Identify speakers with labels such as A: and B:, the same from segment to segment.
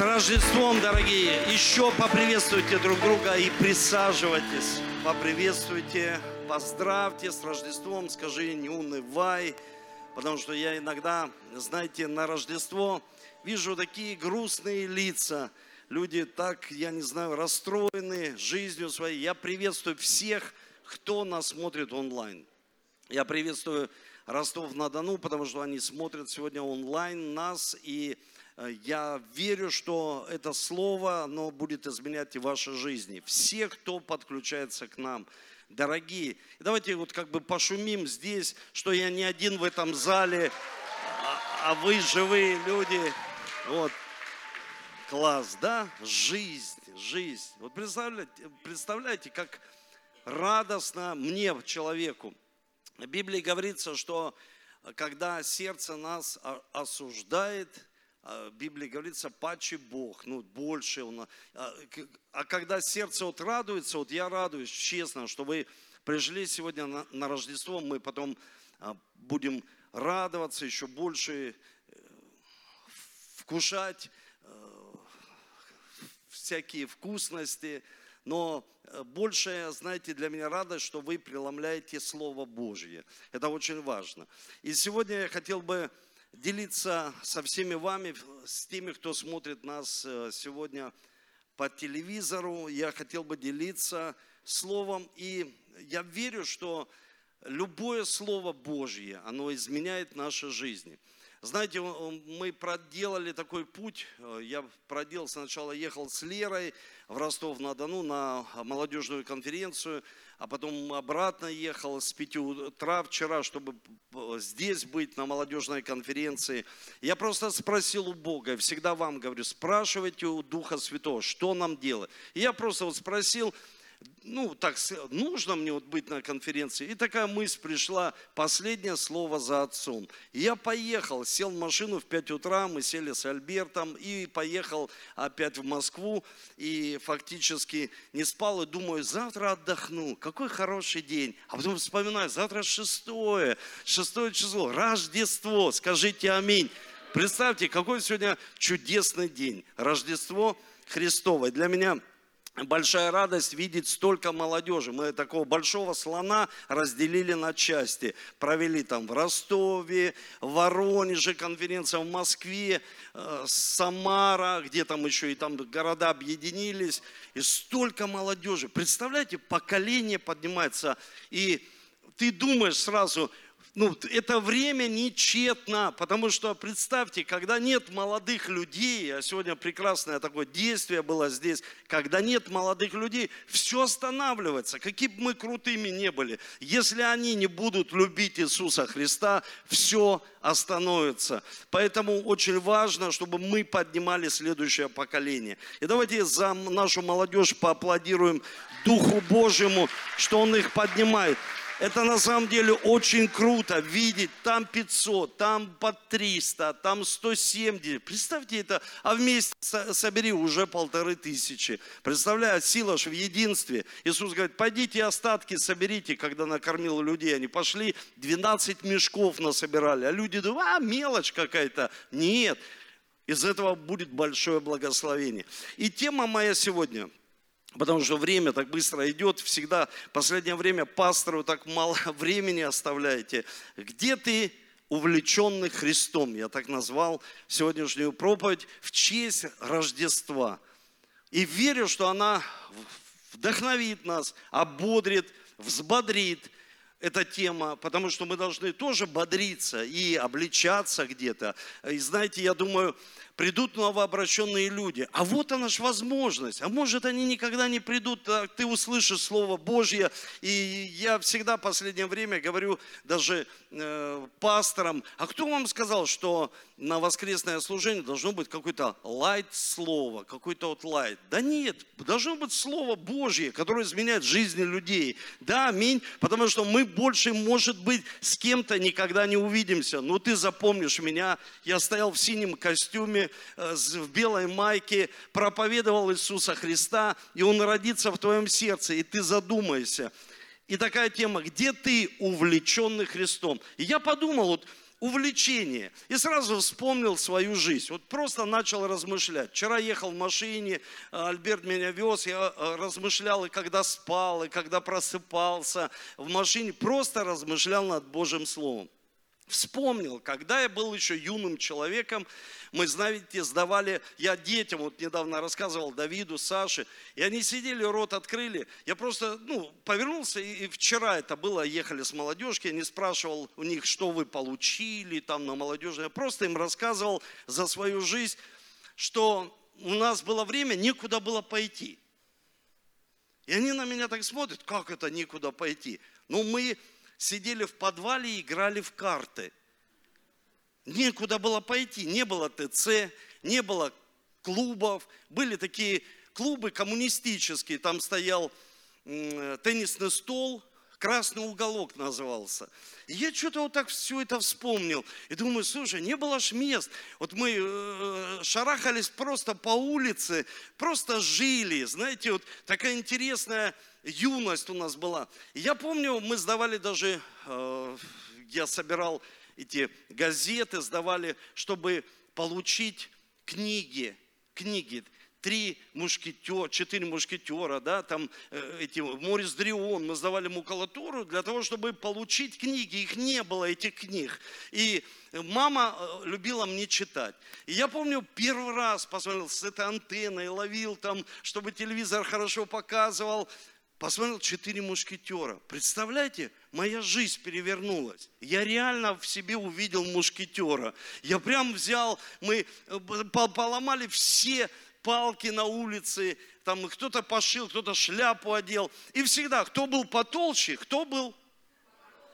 A: С Рождеством, дорогие! Еще поприветствуйте друг друга и присаживайтесь. Поприветствуйте, поздравьте с Рождеством, скажи не унывай. Потому что я иногда, знаете, на Рождество вижу такие грустные лица. Люди так, я не знаю, расстроены жизнью своей. Я приветствую всех, кто нас смотрит онлайн. Я приветствую Ростов-на-Дону, потому что они смотрят сегодня онлайн нас. И я верю, что это слово, оно будет изменять и ваши жизни. Все, кто подключается к нам, дорогие. Давайте вот как бы пошумим здесь, что я не один в этом зале, а, а вы живые люди. Вот. Класс, да? Жизнь, жизнь. Вот представляете, представляете, как радостно мне, человеку. В Библии говорится, что когда сердце нас осуждает, Библии говорится, паче Бог, ну, больше Он. А, а когда сердце вот радуется, вот я радуюсь, честно, что вы пришли сегодня на, на Рождество, мы потом а, будем радоваться еще больше, э, вкушать э, всякие вкусности, но э, большая, знаете, для меня радость, что вы преломляете Слово Божье. Это очень важно. И сегодня я хотел бы делиться со всеми вами, с теми, кто смотрит нас э, сегодня по телевизору. Я хотел бы делиться Словом. И я верю, что любое Слово Божье, оно изменяет наши жизни – знаете, мы проделали такой путь. Э, я проделал, сначала ехал с Лерой в Ростов-на-Дону на молодежную конференцию, а потом обратно ехал с 5 утра вчера, чтобы здесь быть на молодежной конференции. Я просто спросил у Бога, всегда вам говорю, спрашивайте у Духа Святого, что нам делать. И я просто вот спросил, ну, так, нужно мне вот быть на конференции. И такая мысль пришла, последнее слово за отцом. Я поехал, сел в машину в 5 утра, мы сели с Альбертом и поехал опять в Москву. И фактически не спал и думаю, завтра отдохну, какой хороший день. А потом вспоминаю, завтра шестое, шестое число, Рождество, скажите аминь. Представьте, какой сегодня чудесный день, Рождество Христовое. Для меня большая радость видеть столько молодежи. Мы такого большого слона разделили на части. Провели там в Ростове, в Воронеже конференция, в Москве, э, Самара, где там еще и там города объединились. И столько молодежи. Представляете, поколение поднимается. И ты думаешь сразу, ну, это время нечетно, потому что представьте, когда нет молодых людей, а сегодня прекрасное такое действие было здесь, когда нет молодых людей, все останавливается, какие бы мы крутыми не были. Если они не будут любить Иисуса Христа, все остановится. Поэтому очень важно, чтобы мы поднимали следующее поколение. И давайте за нашу молодежь поаплодируем Духу Божьему, что Он их поднимает. Это на самом деле очень круто видеть, там 500, там по 300, там 170. Представьте это, а вместе собери уже полторы тысячи. Представляю, сила же в единстве. Иисус говорит, пойдите остатки соберите, когда накормил людей. Они пошли, 12 мешков насобирали. А люди думают, а, мелочь какая-то. Нет, из этого будет большое благословение. И тема моя сегодня – Потому что время так быстро идет, всегда в последнее время пастору так мало времени оставляете. Где ты увлеченный Христом? Я так назвал сегодняшнюю проповедь в честь Рождества. И верю, что она вдохновит нас, ободрит, взбодрит эта тема, потому что мы должны тоже бодриться и обличаться где-то. И знаете, я думаю, придут новообращенные люди. А вот она ж возможность. А может, они никогда не придут, а ты услышишь Слово Божье. И я всегда в последнее время говорю даже э, пасторам, а кто вам сказал, что на воскресное служение должно быть какое-то лайт-слово, какой-то вот лайт? Да нет, должно быть Слово Божье, которое изменяет жизни людей. Да, аминь, потому что мы больше, может быть, с кем-то никогда не увидимся. Но ты запомнишь меня, я стоял в синем костюме, Э, в белой майке, проповедовал Иисуса Христа, и Он родится в твоем сердце, и ты задумаешься. И такая тема, где ты увлеченный Христом? И я подумал, вот увлечение. И сразу вспомнил свою жизнь. Вот просто начал размышлять. Вчера ехал в машине, Альберт меня вез, я э, размышлял и когда спал, и когда просыпался в машине. Просто размышлял над Божьим Словом. Вспомнил, когда я был еще юным человеком, мы, знаете, сдавали, я детям, вот недавно рассказывал Давиду, Саше, и они сидели, рот открыли. Я просто, ну, повернулся, и вчера это было, ехали с молодежки, я не спрашивал у них, что вы получили там на молодежи. Я просто им рассказывал за свою жизнь, что у нас было время, некуда было пойти. И они на меня так смотрят, как это некуда пойти? Ну, мы сидели в подвале и играли в карты. Некуда было пойти, не было ТЦ, не было клубов. Были такие клубы коммунистические, там стоял теннисный стол, красный уголок назывался. И я что-то вот так все это вспомнил. И думаю, слушай, не было ж мест. Вот мы э, шарахались просто по улице, просто жили. Знаете, вот такая интересная юность у нас была. я помню, мы сдавали даже, э, я собирал эти газеты, сдавали, чтобы получить книги, книги. Три мушкетера, четыре мушкетера, да, там э, эти, Морис Дрион, мы сдавали макулатуру для того, чтобы получить книги. Их не было, этих книг. И мама э, любила мне читать. И я помню, первый раз посмотрел с этой антенной, ловил там, чтобы телевизор хорошо показывал посмотрел «Четыре мушкетера». Представляете, моя жизнь перевернулась. Я реально в себе увидел мушкетера. Я прям взял, мы э, поломали все палки на улице, там кто-то пошил, кто-то шляпу одел. И всегда, кто был потолще, кто был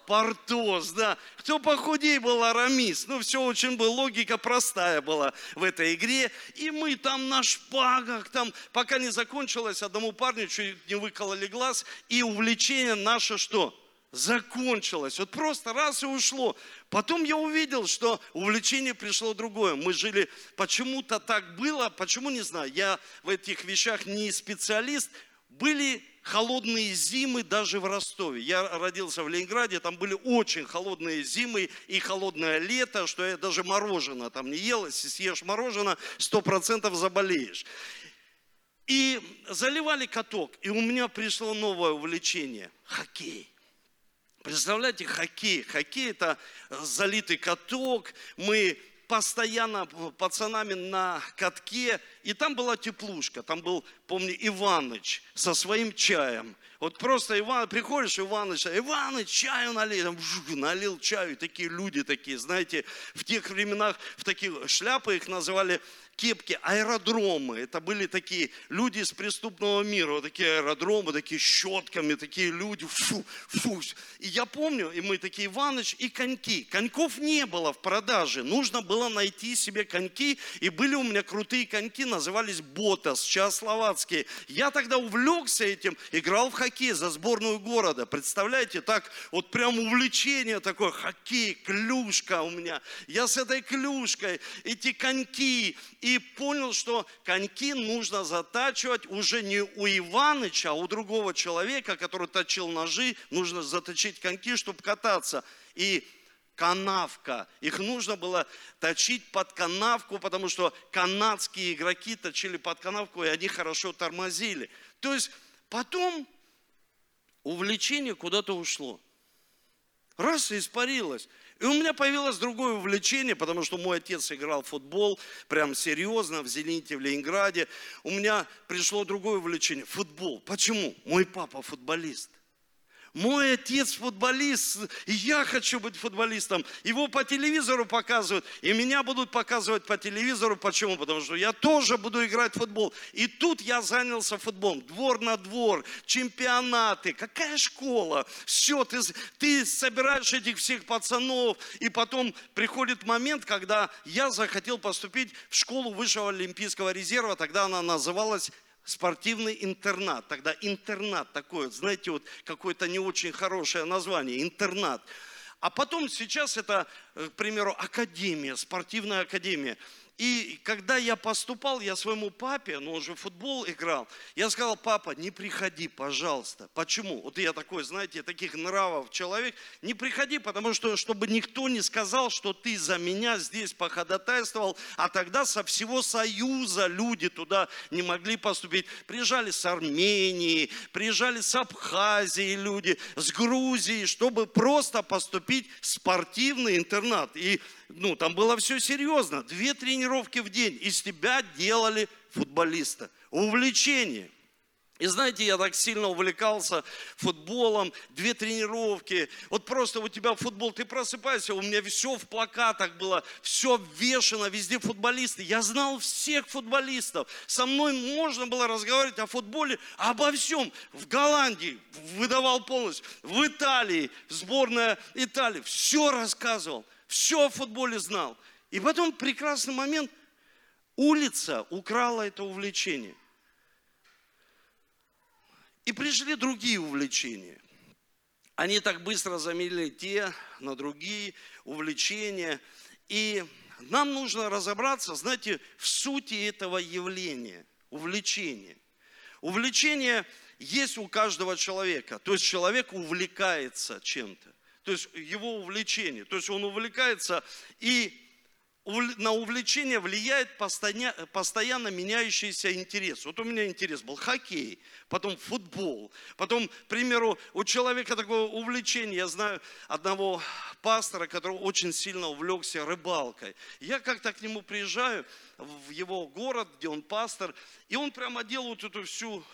A: Портос, да. Кто похудей был Арамис. Ну, все очень было, логика простая была в этой игре. И мы там на шпагах, там, пока не закончилось, одному парню чуть не выкололи глаз. И увлечение наше что? Закончилось. Вот просто раз и ушло. Потом я увидел, что увлечение пришло другое. Мы жили, почему-то так было, почему не знаю. Я в этих вещах не специалист. Были холодные зимы даже в Ростове. Я родился в Ленинграде, там были очень холодные зимы и холодное лето, что я даже мороженое там не ел. Если съешь мороженое, сто процентов заболеешь. И заливали каток, и у меня пришло новое увлечение – хоккей. Представляете, хоккей. Хоккей – это залитый каток. Мы постоянно пацанами на катке, и там была теплушка, там был, помню, Иваныч со своим чаем. Вот просто Иван, приходишь, Иваныч, Иваныч, чаю налил, налил чаю, такие люди такие, знаете, в тех временах в таких шляпы их называли кепки, аэродромы. Это были такие люди из преступного мира, вот такие аэродромы, такие щетками, такие люди, фу, фу. И я помню, и мы такие, Иваныч, и коньки. Коньков не было в продаже, нужно было найти себе коньки, и были у меня крутые коньки, назывались Ботас, чехословацкие. Я тогда увлекся этим, играл в хоккей за сборную города. Представляете, так вот прям увлечение такое, хоккей, клюшка у меня. Я с этой клюшкой, эти коньки, и понял, что коньки нужно затачивать уже не у Иваныча, а у другого человека, который точил ножи, нужно заточить коньки, чтобы кататься. И канавка. Их нужно было точить под канавку, потому что канадские игроки точили под канавку, и они хорошо тормозили. То есть потом увлечение куда-то ушло. Раз и испарилось. И у меня появилось другое увлечение, потому что мой отец играл в футбол, прям серьезно, в «Зените», в Ленинграде. У меня пришло другое увлечение – футбол. Почему? Мой папа футболист. Мой отец футболист, и я хочу быть футболистом. Его по телевизору показывают, и меня будут показывать по телевизору. Почему? Потому что я тоже буду играть в футбол. И тут я занялся футболом. Двор на двор, чемпионаты. Какая школа? Все, ты, ты собираешь этих всех пацанов, и потом приходит момент, когда я захотел поступить в школу высшего олимпийского резерва. Тогда она называлась спортивный интернат. Тогда интернат такой, знаете, вот какое-то не очень хорошее название, интернат. А потом сейчас это, э, к примеру, академия, спортивная академия. И когда я поступал, я своему папе, ну он же в футбол играл, я сказал, папа, не приходи, пожалуйста. Почему? Вот я такой, знаете, таких нравов человек. Не приходи, потому что, чтобы никто не сказал, что ты за меня здесь походатайствовал, а тогда со всего Союза люди туда не могли поступить. Приезжали с Армении, приезжали с Абхазии люди, с Грузии, чтобы просто поступить в спортивный интернат. И ну, там было все серьезно. Две тренировки в день. Из тебя делали футболиста. Увлечение. И знаете, я так сильно увлекался футболом, две тренировки. Вот просто у тебя футбол, ты просыпаешься, у меня все в плакатах было, все вешено, везде футболисты. Я знал всех футболистов. Со мной можно было разговаривать о футболе, обо всем. В Голландии выдавал полностью, в Италии, сборная Италии, все рассказывал все о футболе знал. И потом прекрасный момент, улица украла это увлечение. И пришли другие увлечения. Они так быстро заменили те на другие увлечения. И нам нужно разобраться, знаете, в сути этого явления, увлечения. Увлечение есть у каждого человека. То есть человек увлекается чем-то то есть его увлечение. То есть он увлекается и на увлечение влияет постоянно, постоянно меняющийся интерес. Вот у меня интерес был хоккей, потом футбол, потом, к примеру, у человека такое увлечение, я знаю одного пастора, который очень сильно увлекся рыбалкой. Я как-то к нему приезжаю в его город, где он пастор, и он прямо делает эту всю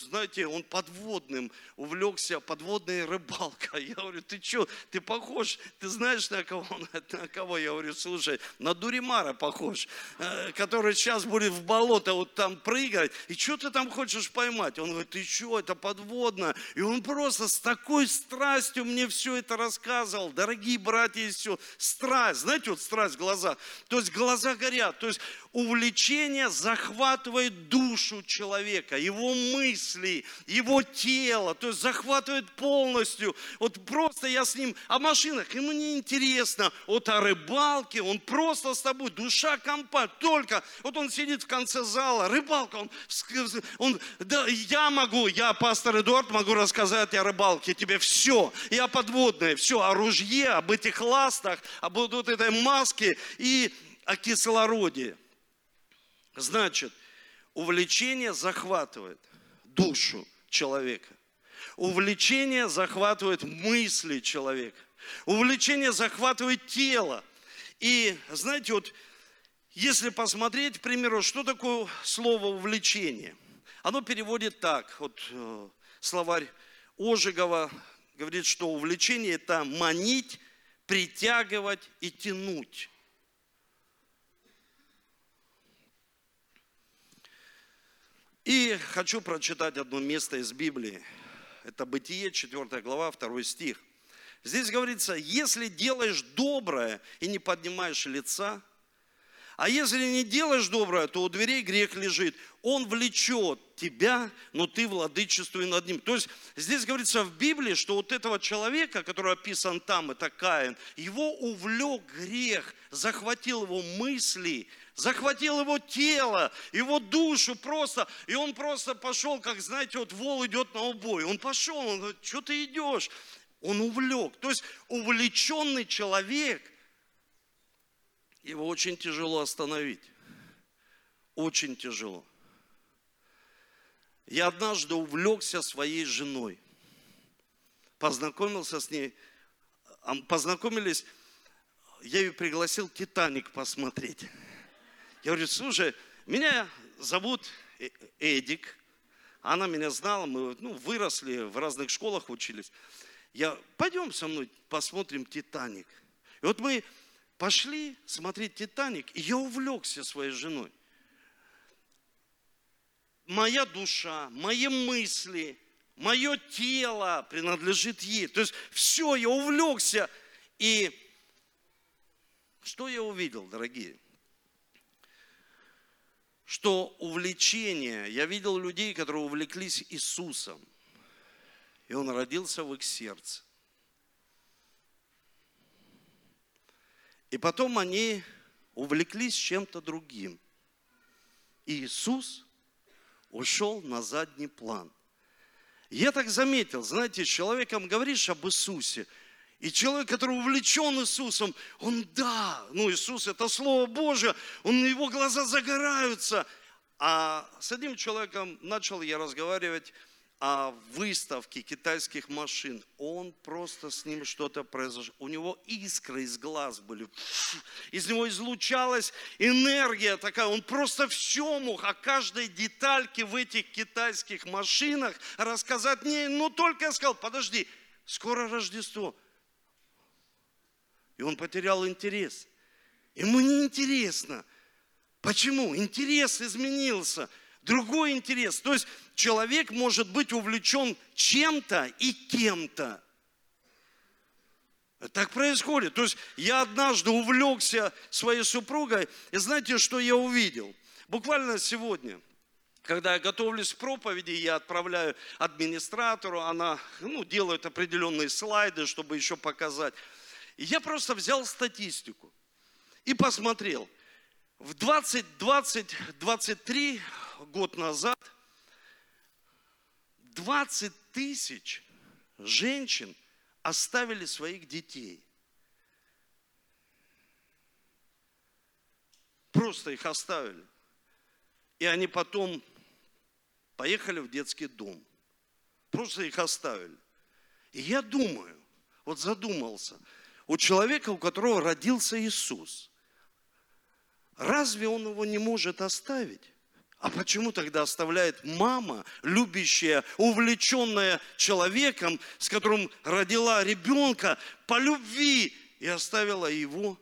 A: знаете, он подводным увлекся, подводная рыбалка. Я говорю, ты что, ты похож, ты знаешь на кого? На кого? Я говорю, слушай, на Дуримара похож, э, который сейчас будет в болото вот там прыгать. И что ты там хочешь поймать? Он говорит, ты что, это подводно. И он просто с такой страстью мне все это рассказывал. Дорогие братья и все, страсть, знаете, вот страсть в глазах. То есть глаза горят. То есть увлечение захватывает душу человека, его мысли, его тело, то есть захватывает полностью. Вот просто я с ним о машинах, ему не интересно, вот о рыбалке, он просто с тобой, душа компа, только, вот он сидит в конце зала, рыбалка, он, он да, я могу, я, пастор Эдуард, могу рассказать о рыбалке тебе все, я подводное, все, о ружье, об этих ластах, об вот этой маске и о кислороде. Значит, увлечение захватывает душу человека. Увлечение захватывает мысли человека. Увлечение захватывает тело. И знаете, вот если посмотреть, к примеру, что такое слово увлечение? Оно переводит так, вот э, словарь Ожегова говорит, что увлечение это манить, притягивать и тянуть. И хочу прочитать одно место из Библии. Это Бытие, 4 глава, 2 стих. Здесь говорится, если делаешь доброе и не поднимаешь лица, а если не делаешь доброе, то у дверей грех лежит. Он влечет тебя, но ты владычествуй над ним. То есть здесь говорится в Библии, что вот этого человека, который описан там, это Каин, его увлек грех, захватил его мысли, захватил его тело, его душу просто, и он просто пошел, как, знаете, вот вол идет на убой. Он пошел, он говорит, что ты идешь? Он увлек. То есть увлеченный человек, его очень тяжело остановить. Очень тяжело. Я однажды увлекся своей женой. Познакомился с ней. Познакомились, я ее пригласил «Титаник» посмотреть. Я говорю, слушай, меня зовут э, Эдик, она меня знала, мы ну, выросли, в разных школах учились. Я, пойдем со мной посмотрим «Титаник». И вот мы пошли смотреть «Титаник», и я увлекся своей женой. Моя душа, мои мысли, мое тело принадлежит ей. То есть все, я увлекся. И что я увидел, дорогие? Что увлечение, я видел людей, которые увлеклись Иисусом, и Он родился в их сердце. И потом они увлеклись чем-то другим. И Иисус ушел на задний план. Я так заметил, знаете, с человеком говоришь об Иисусе, и человек, который увлечен Иисусом, он да, ну Иисус это Слово Божье, он, его глаза загораются. А с одним человеком начал я разговаривать о выставке китайских машин. Он просто с ним что-то произошло. У него искры из глаз были. Из него излучалась энергия такая. Он просто все мог о каждой детальке в этих китайских машинах рассказать. Не, ну только я сказал, подожди, скоро Рождество. И он потерял интерес. Ему не интересно. Почему? Интерес изменился. Другой интерес. То есть человек может быть увлечен чем-то и кем-то. Так происходит. То есть я однажды увлекся своей супругой, и знаете, что я увидел? Буквально сегодня, когда я готовлюсь к проповеди, я отправляю администратору, она ну, делает определенные слайды, чтобы еще показать. И я просто взял статистику и посмотрел. В 20-20-23 год назад 20 тысяч женщин оставили своих детей. Просто их оставили. И они потом поехали в детский дом. Просто их оставили. И я думаю, вот задумался – у человека, у которого родился Иисус. Разве он его не может оставить? А почему тогда оставляет мама, любящая, увлеченная человеком, с которым родила ребенка по любви, и оставила его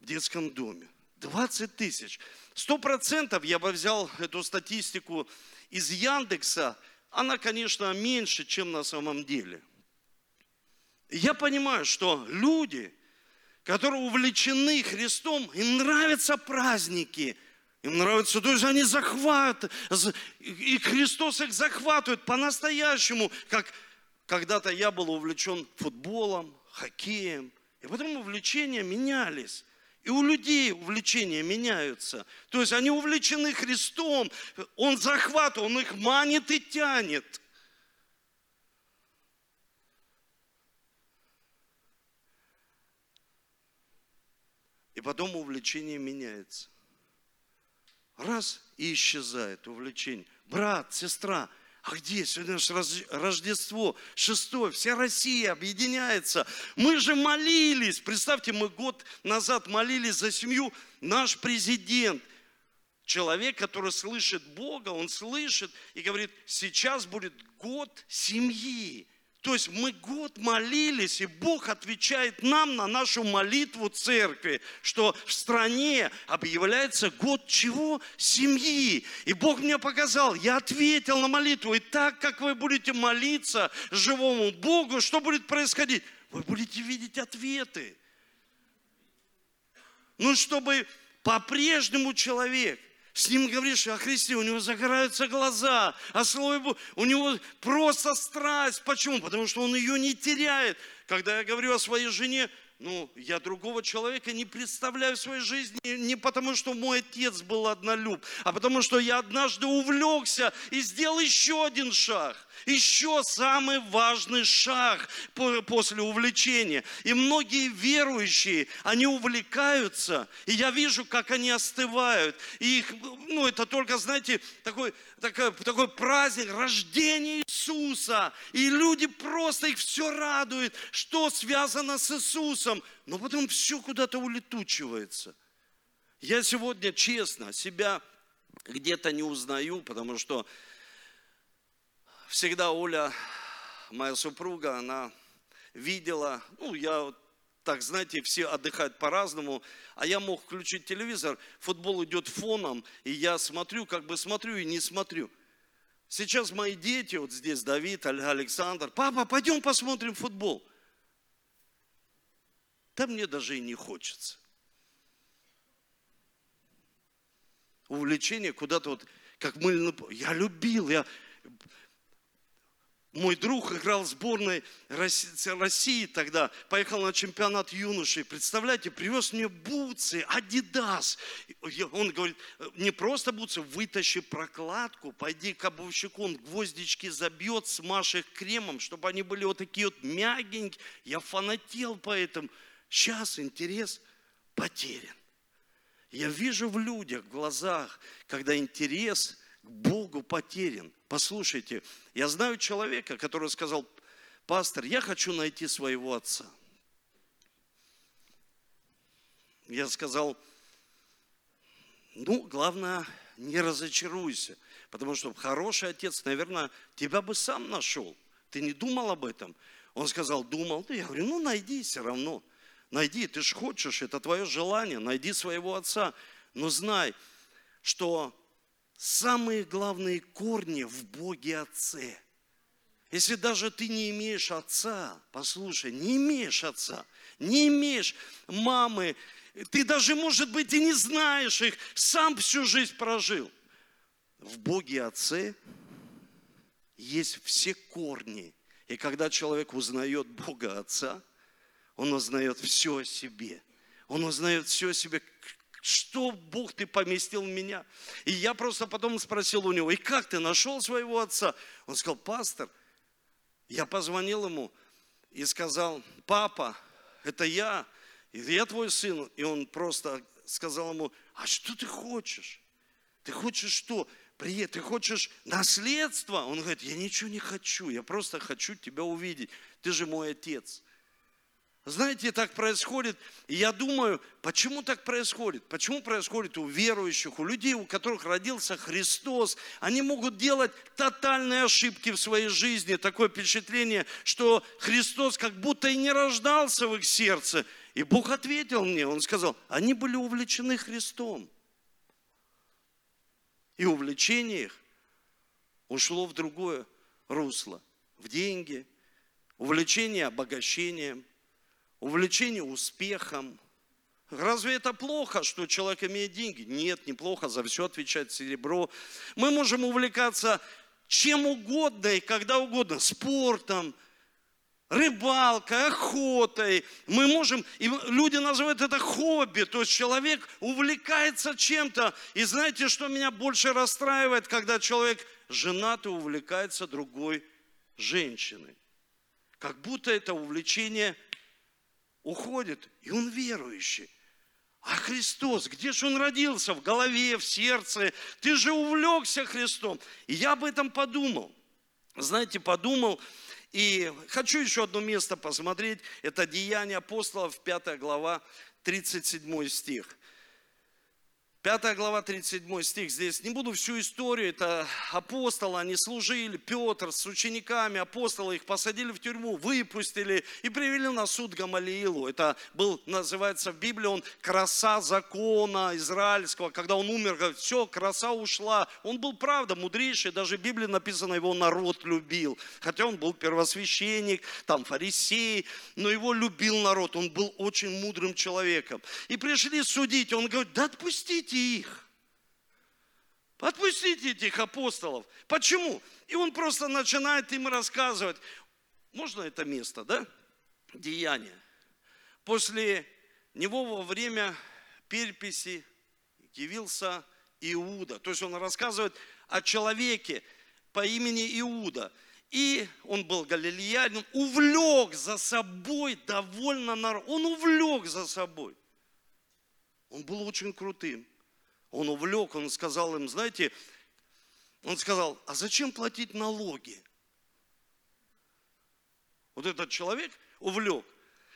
A: в детском доме? 20 тысяч. Сто процентов я бы взял эту статистику из Яндекса. Она, конечно, меньше, чем на самом деле – я понимаю, что люди, которые увлечены Христом, им нравятся праздники, им нравится, то есть они захватывают, и Христос их захватывает по-настоящему, как когда-то я был увлечен футболом, хоккеем, и потом увлечения менялись. И у людей увлечения меняются. То есть они увлечены Христом, Он захватывает, Он их манит и тянет – И потом увлечение меняется. Раз и исчезает увлечение. Брат, сестра, а где сегодня Рождество, шестое, вся Россия объединяется. Мы же молились, представьте, мы год назад молились за семью, наш президент, человек, который слышит Бога, он слышит и говорит, сейчас будет год семьи. То есть мы год молились, и Бог отвечает нам на нашу молитву церкви, что в стране объявляется год чего? Семьи. И Бог мне показал, я ответил на молитву. И так, как вы будете молиться живому Богу, что будет происходить? Вы будете видеть ответы. Ну, чтобы по-прежнему человек с ним говоришь о Христе, у него загораются глаза, о Слове у него просто страсть. Почему? Потому что он ее не теряет. Когда я говорю о своей жене, ну, я другого человека не представляю в своей жизни не потому, что мой отец был однолюб, а потому, что я однажды увлекся и сделал еще один шаг. Еще самый важный шаг после увлечения. И многие верующие, они увлекаются, и я вижу, как они остывают. И их, ну, это только, знаете, такой, такой, такой праздник рождения Иисуса. И люди просто, их все радует, что связано с Иисусом. Но потом все куда-то улетучивается. Я сегодня честно себя где-то не узнаю, потому что всегда Оля, моя супруга, она видела, ну, я так, знаете, все отдыхают по-разному, а я мог включить телевизор, футбол идет фоном, и я смотрю, как бы смотрю и не смотрю. Сейчас мои дети, вот здесь Давид, Александр, папа, пойдем посмотрим футбол. Да мне даже и не хочется. Увлечение куда-то вот, как мыльный... Я любил, я мой друг играл в сборной России тогда, поехал на чемпионат юношей. Представляете, привез мне бутсы, Адидас. Он говорит, не просто бутсы, вытащи прокладку, пойди к обувщику, он гвоздички забьет, смажь их кремом, чтобы они были вот такие вот мягенькие. Я фанател по этому. Сейчас интерес потерян. Я вижу в людях, в глазах, когда интерес Богу потерян. Послушайте, я знаю человека, который сказал, пастор, я хочу найти своего отца. Я сказал, ну, главное, не разочаруйся, потому что хороший отец, наверное, тебя бы сам нашел. Ты не думал об этом? Он сказал, думал. Ну, я говорю, ну, найди все равно. Найди, ты же хочешь, это твое желание, найди своего отца. Но знай, что самые главные корни в Боге Отце. Если даже ты не имеешь отца, послушай, не имеешь отца, не имеешь мамы, ты даже, может быть, и не знаешь их, сам всю жизнь прожил. В Боге Отце есть все корни. И когда человек узнает Бога Отца, он узнает все о себе. Он узнает все о себе, что Бог ты поместил в меня. И я просто потом спросил у него, и как ты нашел своего отца? Он сказал, пастор, я позвонил ему и сказал, папа, это я, я твой сын. И он просто сказал ему, а что ты хочешь? Ты хочешь что? Привет, ты хочешь наследство? Он говорит, я ничего не хочу, я просто хочу тебя увидеть. Ты же мой отец. Знаете, так происходит. И я думаю, почему так происходит? Почему происходит у верующих, у людей, у которых родился Христос? Они могут делать тотальные ошибки в своей жизни. Такое впечатление, что Христос как будто и не рождался в их сердце. И Бог ответил мне, Он сказал, они были увлечены Христом. И увлечение их ушло в другое русло, в деньги, увлечение обогащением – увлечение успехом. Разве это плохо, что человек имеет деньги? Нет, неплохо, за все отвечает серебро. Мы можем увлекаться чем угодно и когда угодно, спортом, рыбалкой, охотой. Мы можем, и люди называют это хобби, то есть человек увлекается чем-то. И знаете, что меня больше расстраивает, когда человек женат и увлекается другой женщиной? Как будто это увлечение уходит, и он верующий. А Христос, где же он родился? В голове, в сердце. Ты же увлекся Христом. И я об этом подумал. Знаете, подумал, и хочу еще одно место посмотреть. Это Деяния апостолов, 5 глава, 37 стих. 5 глава, 37 стих. Здесь не буду всю историю. Это апостолы, они служили, Петр с учениками, апостолы их посадили в тюрьму, выпустили и привели на суд Гамалиилу. Это был, называется в Библии, он краса закона израильского. Когда он умер, все, краса ушла. Он был, правда, мудрейший. Даже в Библии написано, его народ любил. Хотя он был первосвященник, там фарисей, но его любил народ. Он был очень мудрым человеком. И пришли судить. Он говорит, да отпустите Отпустите их. Отпустите этих апостолов. Почему? И он просто начинает им рассказывать. Можно это место, да? Деяние. После него во время переписи явился Иуда. То есть он рассказывает о человеке по имени Иуда. И он был галилеянином, увлек за собой довольно народ. Он увлек за собой. Он был очень крутым он увлек, он сказал им, знаете, он сказал, а зачем платить налоги? Вот этот человек увлек.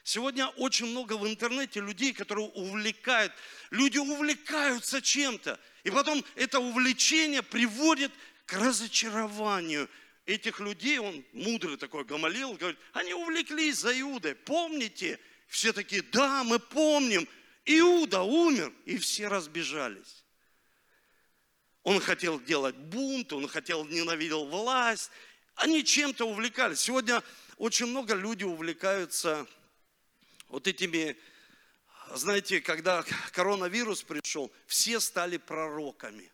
A: Сегодня очень много в интернете людей, которые увлекают. Люди увлекаются чем-то. И потом это увлечение приводит к разочарованию этих людей. Он мудрый такой Гамалил, говорит, они увлеклись за Иудой. Помните? Все такие, да, мы помним. Иуда умер, и все разбежались. Он хотел делать бунт, он хотел, ненавидел власть. Они чем-то увлекались. Сегодня очень много людей увлекаются вот этими, знаете, когда коронавирус пришел, все стали пророками.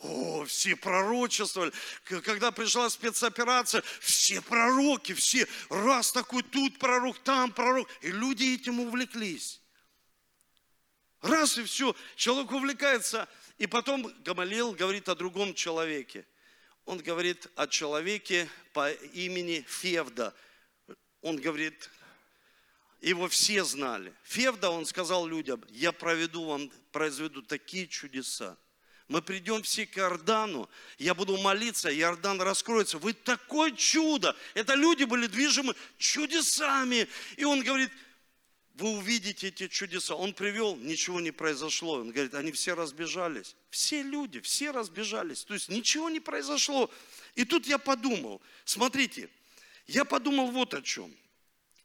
A: О, все пророчествовали. Когда пришла спецоперация, все пророки, все, раз такой, тут пророк, там пророк. И люди этим увлеклись. Раз и все, человек увлекается. И потом Гамалил говорит о другом человеке. Он говорит о человеке по имени Февда. Он говорит, его все знали. Февда, он сказал людям, я проведу вам, произведу такие чудеса. Мы придем все к Иордану, я буду молиться, Иордан раскроется. Вы такое чудо! Это люди были движимы чудесами. И он говорит, вы увидите эти чудеса. Он привел, ничего не произошло. Он говорит, они все разбежались. Все люди, все разбежались. То есть ничего не произошло. И тут я подумал, смотрите, я подумал вот о чем.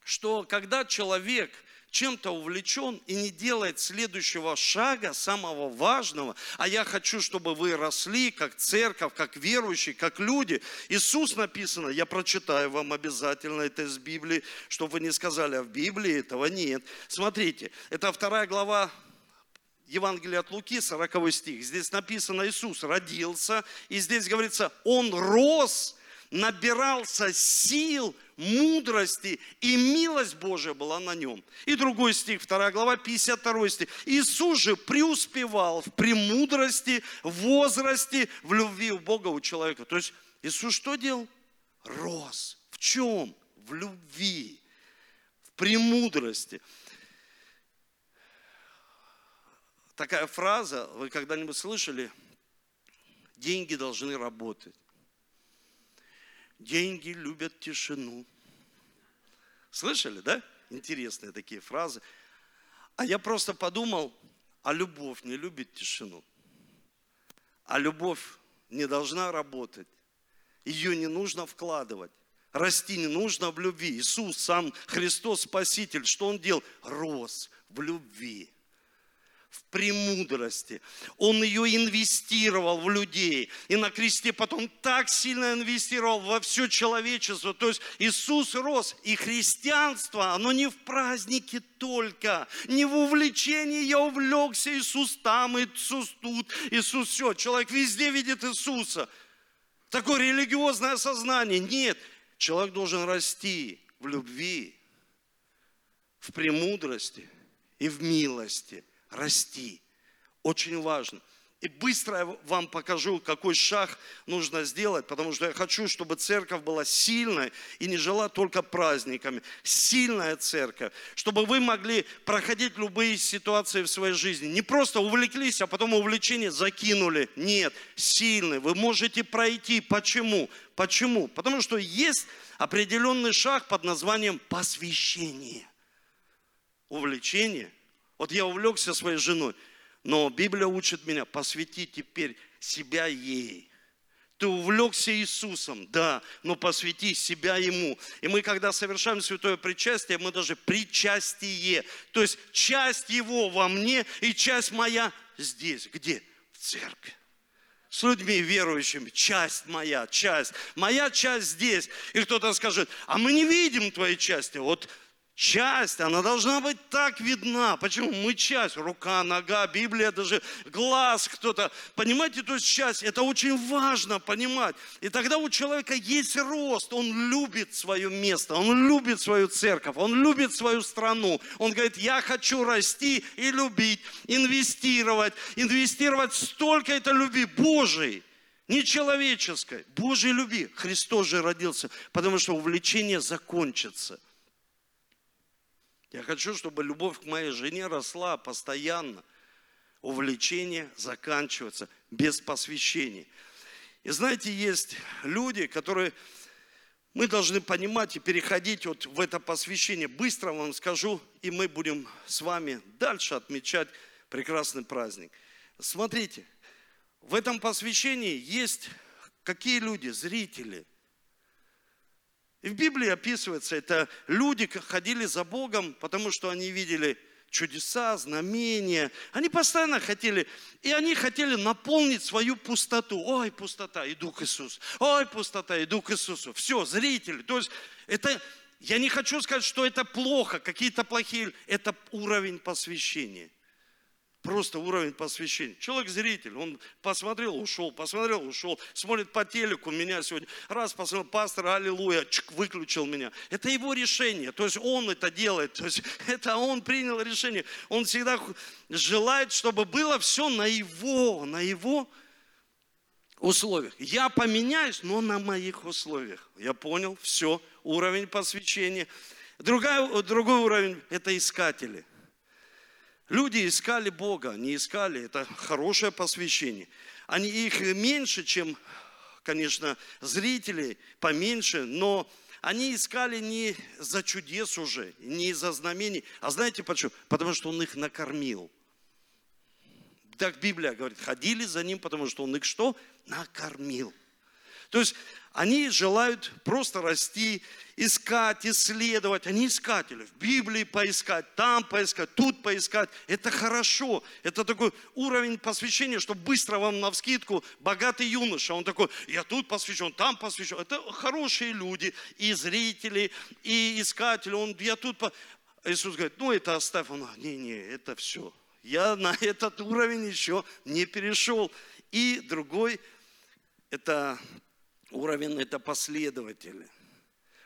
A: Что когда человек чем-то увлечен и не делает следующего шага, самого важного, а я хочу, чтобы вы росли как церковь, как верующие, как люди. Иисус написано, я прочитаю вам обязательно это из Библии, чтобы вы не сказали, а в Библии этого нет. Смотрите, это вторая глава Евангелия от Луки, 40 стих. Здесь написано, Иисус родился, и здесь говорится, Он рос, набирался сил, мудрости, и милость Божия была на нем. И другой стих, 2 глава, 52 стих. Иисус же преуспевал в премудрости, в возрасте, в любви у Бога, у человека. То есть Иисус что делал? Рос. В чем? В любви, в премудрости. Такая фраза, вы когда-нибудь слышали? Деньги должны работать. Деньги любят тишину. Слышали, да? Интересные такие фразы. А я просто подумал, а любовь не любит тишину. А любовь не должна работать. Ее не нужно вкладывать. Расти не нужно в любви. Иисус, сам Христос Спаситель, что Он делал? Рос в любви в премудрости. Он ее инвестировал в людей. И на кресте потом так сильно инвестировал во все человечество. То есть Иисус рос. И христианство, оно не в празднике только, не в увлечении я увлекся, Иисус там, Иисус тут, Иисус все. Человек везде видит Иисуса. Такое религиозное сознание. Нет, человек должен расти в любви, в премудрости и в милости – расти. Очень важно. И быстро я вам покажу, какой шаг нужно сделать, потому что я хочу, чтобы церковь была сильной и не жила только праздниками. Сильная церковь, чтобы вы могли проходить любые ситуации в своей жизни. Не просто увлеклись, а потом увлечение закинули. Нет, сильный. Вы можете пройти. Почему? Почему? Потому что есть определенный шаг под названием посвящение. Увлечение вот я увлекся своей женой, но Библия учит меня, посвяти теперь себя ей. Ты увлекся Иисусом, да, но посвяти себя Ему. И мы, когда совершаем святое причастие, мы даже причастие. То есть часть Его во мне и часть моя здесь. Где? В церкви с людьми верующими, часть моя, часть, моя часть здесь. И кто-то скажет, а мы не видим твоей части. Вот часть, она должна быть так видна. Почему? Мы часть, рука, нога, Библия, даже глаз кто-то. Понимаете, то есть часть, это очень важно понимать. И тогда у человека есть рост, он любит свое место, он любит свою церковь, он любит свою страну. Он говорит, я хочу расти и любить, инвестировать, инвестировать столько это любви Божией не человеческой, Божьей любви. Христос же родился, потому что увлечение закончится. Я хочу, чтобы любовь к моей жене росла постоянно. Увлечение заканчивается без посвящения. И знаете, есть люди, которые мы должны понимать и переходить вот в это посвящение. Быстро вам скажу, и мы будем с вами дальше отмечать прекрасный праздник. Смотрите, в этом посвящении есть какие люди? Зрители – и в Библии описывается, это люди ходили за Богом, потому что они видели чудеса, знамения. Они постоянно хотели, и они хотели наполнить свою пустоту. Ой, пустота, иду к Иисусу. Ой, пустота, иду к Иисусу. Все, зрители. То есть это, я не хочу сказать, что это плохо, какие-то плохие, это уровень посвящения. Просто уровень посвящения. Человек-зритель, он посмотрел, ушел, посмотрел, ушел, смотрит по телеку, меня сегодня, раз посмотрел, пастор, аллилуйя, чик, выключил меня. Это его решение, то есть он это делает, то есть это он принял решение. Он всегда желает, чтобы было все на его, на его условиях. Я поменяюсь, но на моих условиях. Я понял, все, уровень посвящения. Другой, другой уровень – это искатели – Люди искали Бога, не искали, это хорошее посвящение. Они их меньше, чем, конечно, зрители, поменьше, но они искали не за чудес уже, не за знамений. А знаете почему? Потому что Он их накормил. Так Библия говорит, ходили за Ним, потому что Он их что? Накормил. То есть они желают просто расти, искать, исследовать. Они искатели. В Библии поискать, там поискать, тут поискать. Это хорошо. Это такой уровень посвящения, что быстро вам на вскидку богатый юноша. Он такой, я тут посвящен, там посвящен. Это хорошие люди, и зрители, и искатели. Он, я тут... По... Иисус говорит, ну это оставь. Он, не-не, это все. Я на этот уровень еще не перешел. И другой, это уровень – это последователи.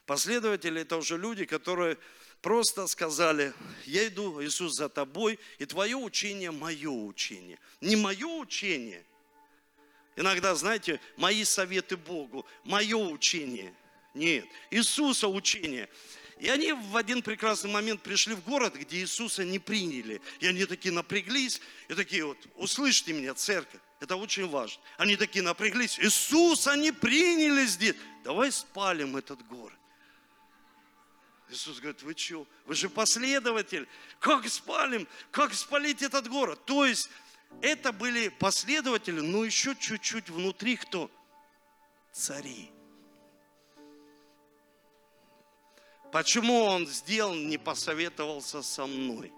A: Последователи – это уже люди, которые просто сказали, я иду, Иисус, за тобой, и твое учение – мое учение. Не мое учение. Иногда, знаете, мои советы Богу, мое учение. Нет, Иисуса учение. И они в один прекрасный момент пришли в город, где Иисуса не приняли. И они такие напряглись, и такие вот, услышьте меня, церковь. Это очень важно. Они такие напряглись. Иисус, они приняли здесь. Давай спалим этот город. Иисус говорит, вы что? Вы же последователь. Как спалим? Как спалить этот город? То есть это были последователи, но еще чуть-чуть внутри кто? Цари. Почему он сделал, не посоветовался со мной?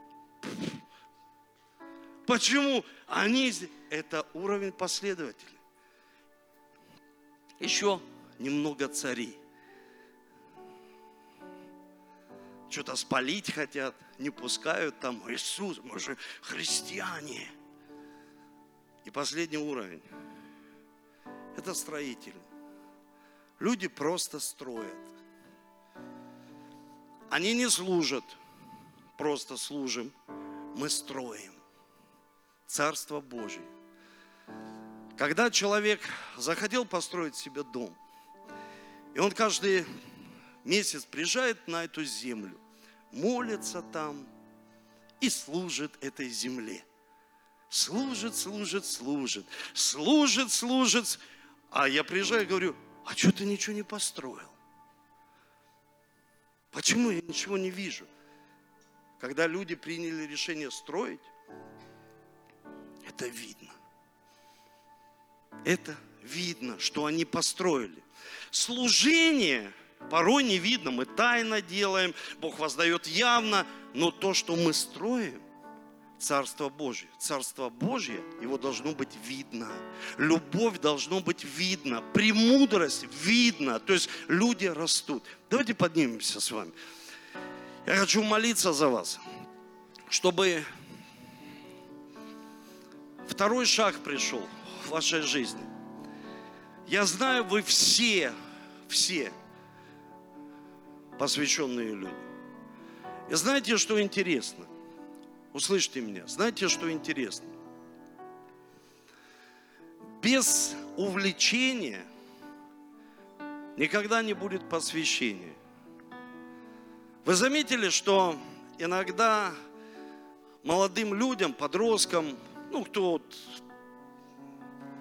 A: Почему они это уровень последователей. Еще немного царей. Что-то спалить хотят, не пускают там. Иисус, мы же христиане. И последний уровень. Это строитель. Люди просто строят. Они не служат, просто служим. Мы строим. Царство Божие. Когда человек захотел построить себе дом, и он каждый месяц приезжает на эту землю, молится там и служит этой земле. Служит, служит, служит, служит, служит. А я приезжаю и говорю, а что ты ничего не построил? Почему я ничего не вижу? Когда люди приняли решение строить, это видно. Это видно, что они построили. Служение порой не видно, мы тайно делаем, Бог воздает явно, но то, что мы строим, Царство Божье. Царство Божье, его должно быть видно. Любовь должно быть видно. Премудрость видно. То есть люди растут. Давайте поднимемся с вами. Я хочу молиться за вас, чтобы второй шаг пришел в вашей жизни. Я знаю, вы все, все посвященные люди. И знаете, что интересно? Услышьте меня. Знаете, что интересно? Без увлечения никогда не будет посвящения. Вы заметили, что иногда молодым людям, подросткам, ну, кто вот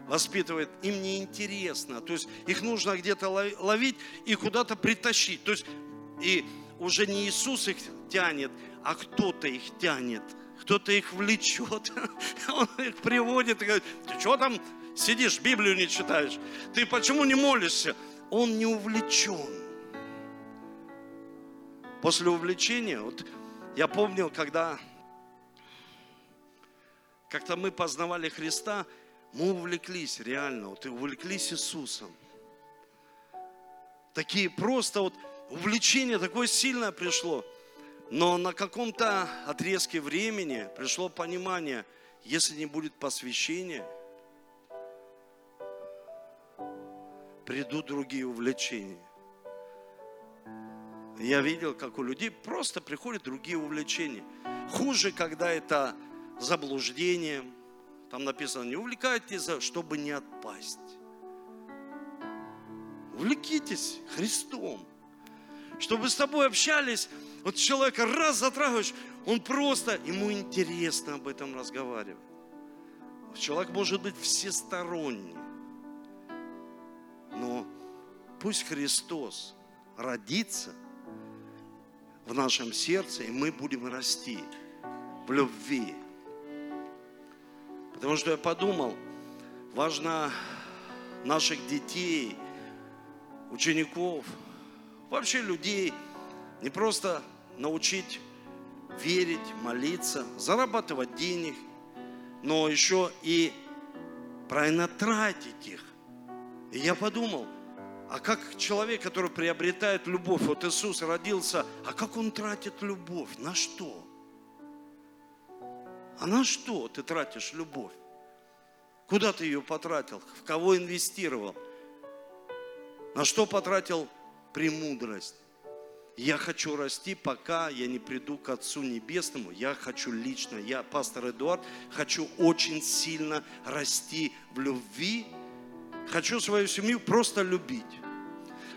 A: воспитывает, им неинтересно. То есть их нужно где-то ловить и куда-то притащить. То есть и уже не Иисус их тянет, а кто-то их тянет. Кто-то их влечет. Он их приводит и говорит, ты что там сидишь, Библию не читаешь? Ты почему не молишься? Он не увлечен. После увлечения, вот я помнил, когда как-то мы познавали Христа, мы увлеклись реально, вот и увлеклись Иисусом. Такие просто вот увлечение такое сильное пришло. Но на каком-то отрезке времени пришло понимание, если не будет посвящения, придут другие увлечения. Я видел, как у людей просто приходят другие увлечения. Хуже, когда это заблуждение. Там написано, не увлекайтесь, чтобы не отпасть. Увлекитесь Христом. Чтобы с тобой общались, вот человека раз затрагиваешь, он просто, ему интересно об этом разговаривать. Человек может быть всесторонний. Но пусть Христос родится в нашем сердце, и мы будем расти в любви. Потому что я подумал, важно наших детей, учеников, вообще людей не просто научить верить, молиться, зарабатывать денег, но еще и правильно тратить их. И я подумал, а как человек, который приобретает любовь, вот Иисус родился, а как он тратит любовь? На что? А на что ты тратишь любовь? Куда ты ее потратил? В кого инвестировал? На что потратил премудрость? Я хочу расти, пока я не приду к Отцу Небесному. Я хочу лично, я, пастор Эдуард, хочу очень сильно расти в любви. Хочу свою семью просто любить.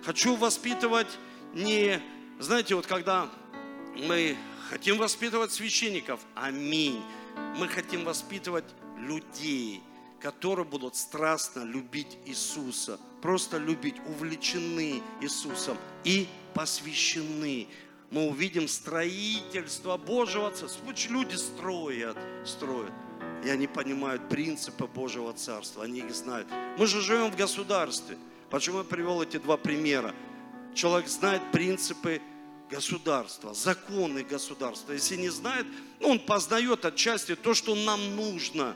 A: Хочу воспитывать не, знаете, вот когда мы хотим воспитывать священников, аминь. Мы хотим воспитывать людей, которые будут страстно любить Иисуса, просто любить, увлечены Иисусом и посвящены. Мы увидим строительство Божьего Царства. Люди строят, строят. И они понимают принципы Божьего Царства, они их знают. Мы же живем в государстве. Почему я привел эти два примера? Человек знает принципы государства, законы государства. Если не знает, ну, он познает отчасти то, что нам нужно.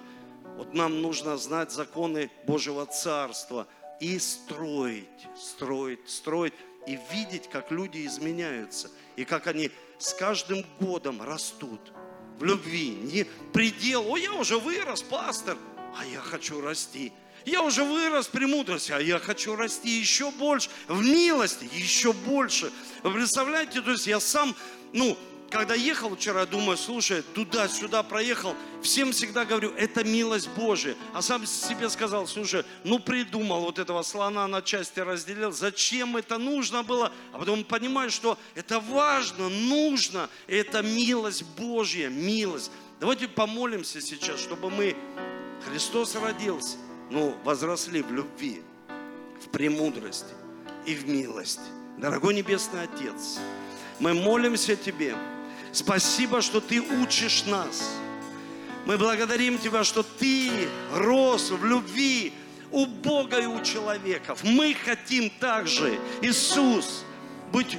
A: Вот нам нужно знать законы Божьего Царства и строить, строить, строить и видеть, как люди изменяются, и как они с каждым годом растут в любви. Не предел, о, я уже вырос, пастор, а я хочу расти. Я уже вырос в премудрости, а я хочу расти еще больше, в милости еще больше. Вы представляете, то есть я сам, ну, когда ехал вчера, думаю, слушай, туда-сюда проехал, всем всегда говорю, это милость Божия. А сам себе сказал, слушай, ну придумал вот этого слона на части разделил, зачем это нужно было? А потом понимаю, что это важно, нужно, это милость Божья, милость. Давайте помолимся сейчас, чтобы мы, Христос родился, ну, возросли в любви, в премудрости и в милости. Дорогой Небесный Отец, мы молимся Тебе, Спасибо, что Ты учишь нас. Мы благодарим Тебя, что Ты рос в любви у Бога и у человеков. Мы хотим также, Иисус, быть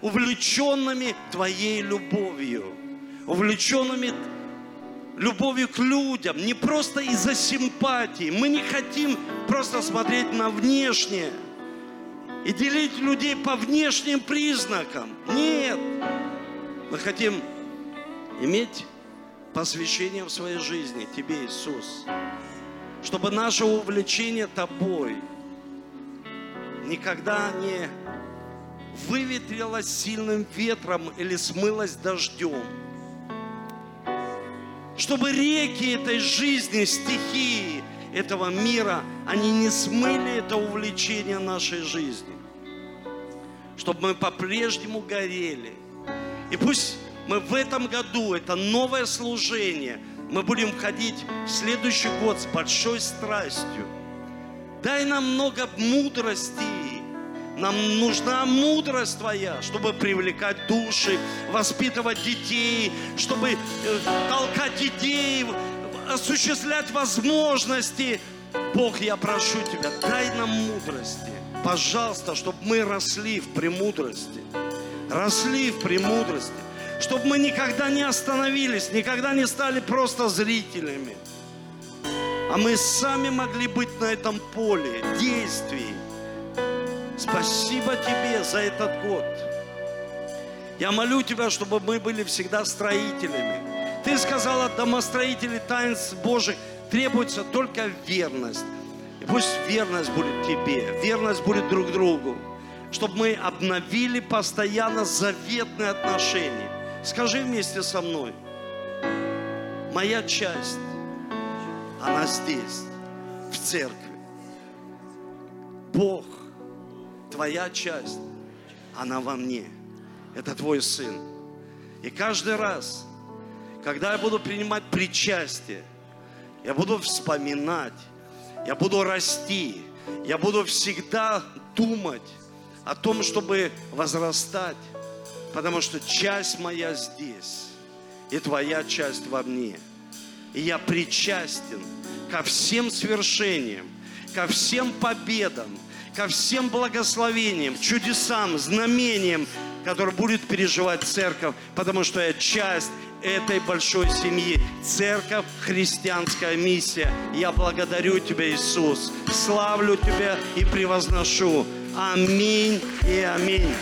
A: увлеченными Твоей любовью, увлеченными любовью к людям, не просто из-за симпатии. Мы не хотим просто смотреть на внешнее и делить людей по внешним признакам. Нет, мы хотим иметь посвящение в своей жизни Тебе, Иисус, чтобы наше увлечение Тобой никогда не выветрилось сильным ветром или смылось дождем. Чтобы реки этой жизни, стихии этого мира, они не смыли это увлечение нашей жизни. Чтобы мы по-прежнему горели – и пусть мы в этом году, это новое служение, мы будем входить в следующий год с большой страстью. Дай нам много мудрости. Нам нужна мудрость Твоя, чтобы привлекать души, воспитывать детей, чтобы э, толкать идеи, осуществлять возможности. Бог, я прошу Тебя, дай нам мудрости. Пожалуйста, чтобы мы росли в премудрости росли в премудрости, чтобы мы никогда не остановились, никогда не стали просто зрителями, а мы сами могли быть на этом поле действий. Спасибо тебе за этот год. Я молю Тебя, чтобы мы были всегда строителями. Ты сказала, домостроители таинств Божьих требуется только верность. И пусть верность будет тебе, верность будет друг другу, чтобы мы обновили постоянно заветные отношения. Скажи вместе со мной, моя часть, она здесь, в церкви. Бог, твоя часть, она во мне. Это твой сын. И каждый раз, когда я буду принимать причастие, я буду вспоминать, я буду расти, я буду всегда думать о том, чтобы возрастать, потому что часть моя здесь, и твоя часть во мне. И я причастен ко всем свершениям, ко всем победам, ко всем благословениям, чудесам, знамениям, которые будет переживать церковь, потому что я часть этой большой семьи. Церковь, христианская миссия. Я благодарю Тебя, Иисус. Славлю Тебя и превозношу. Аминь и аминь.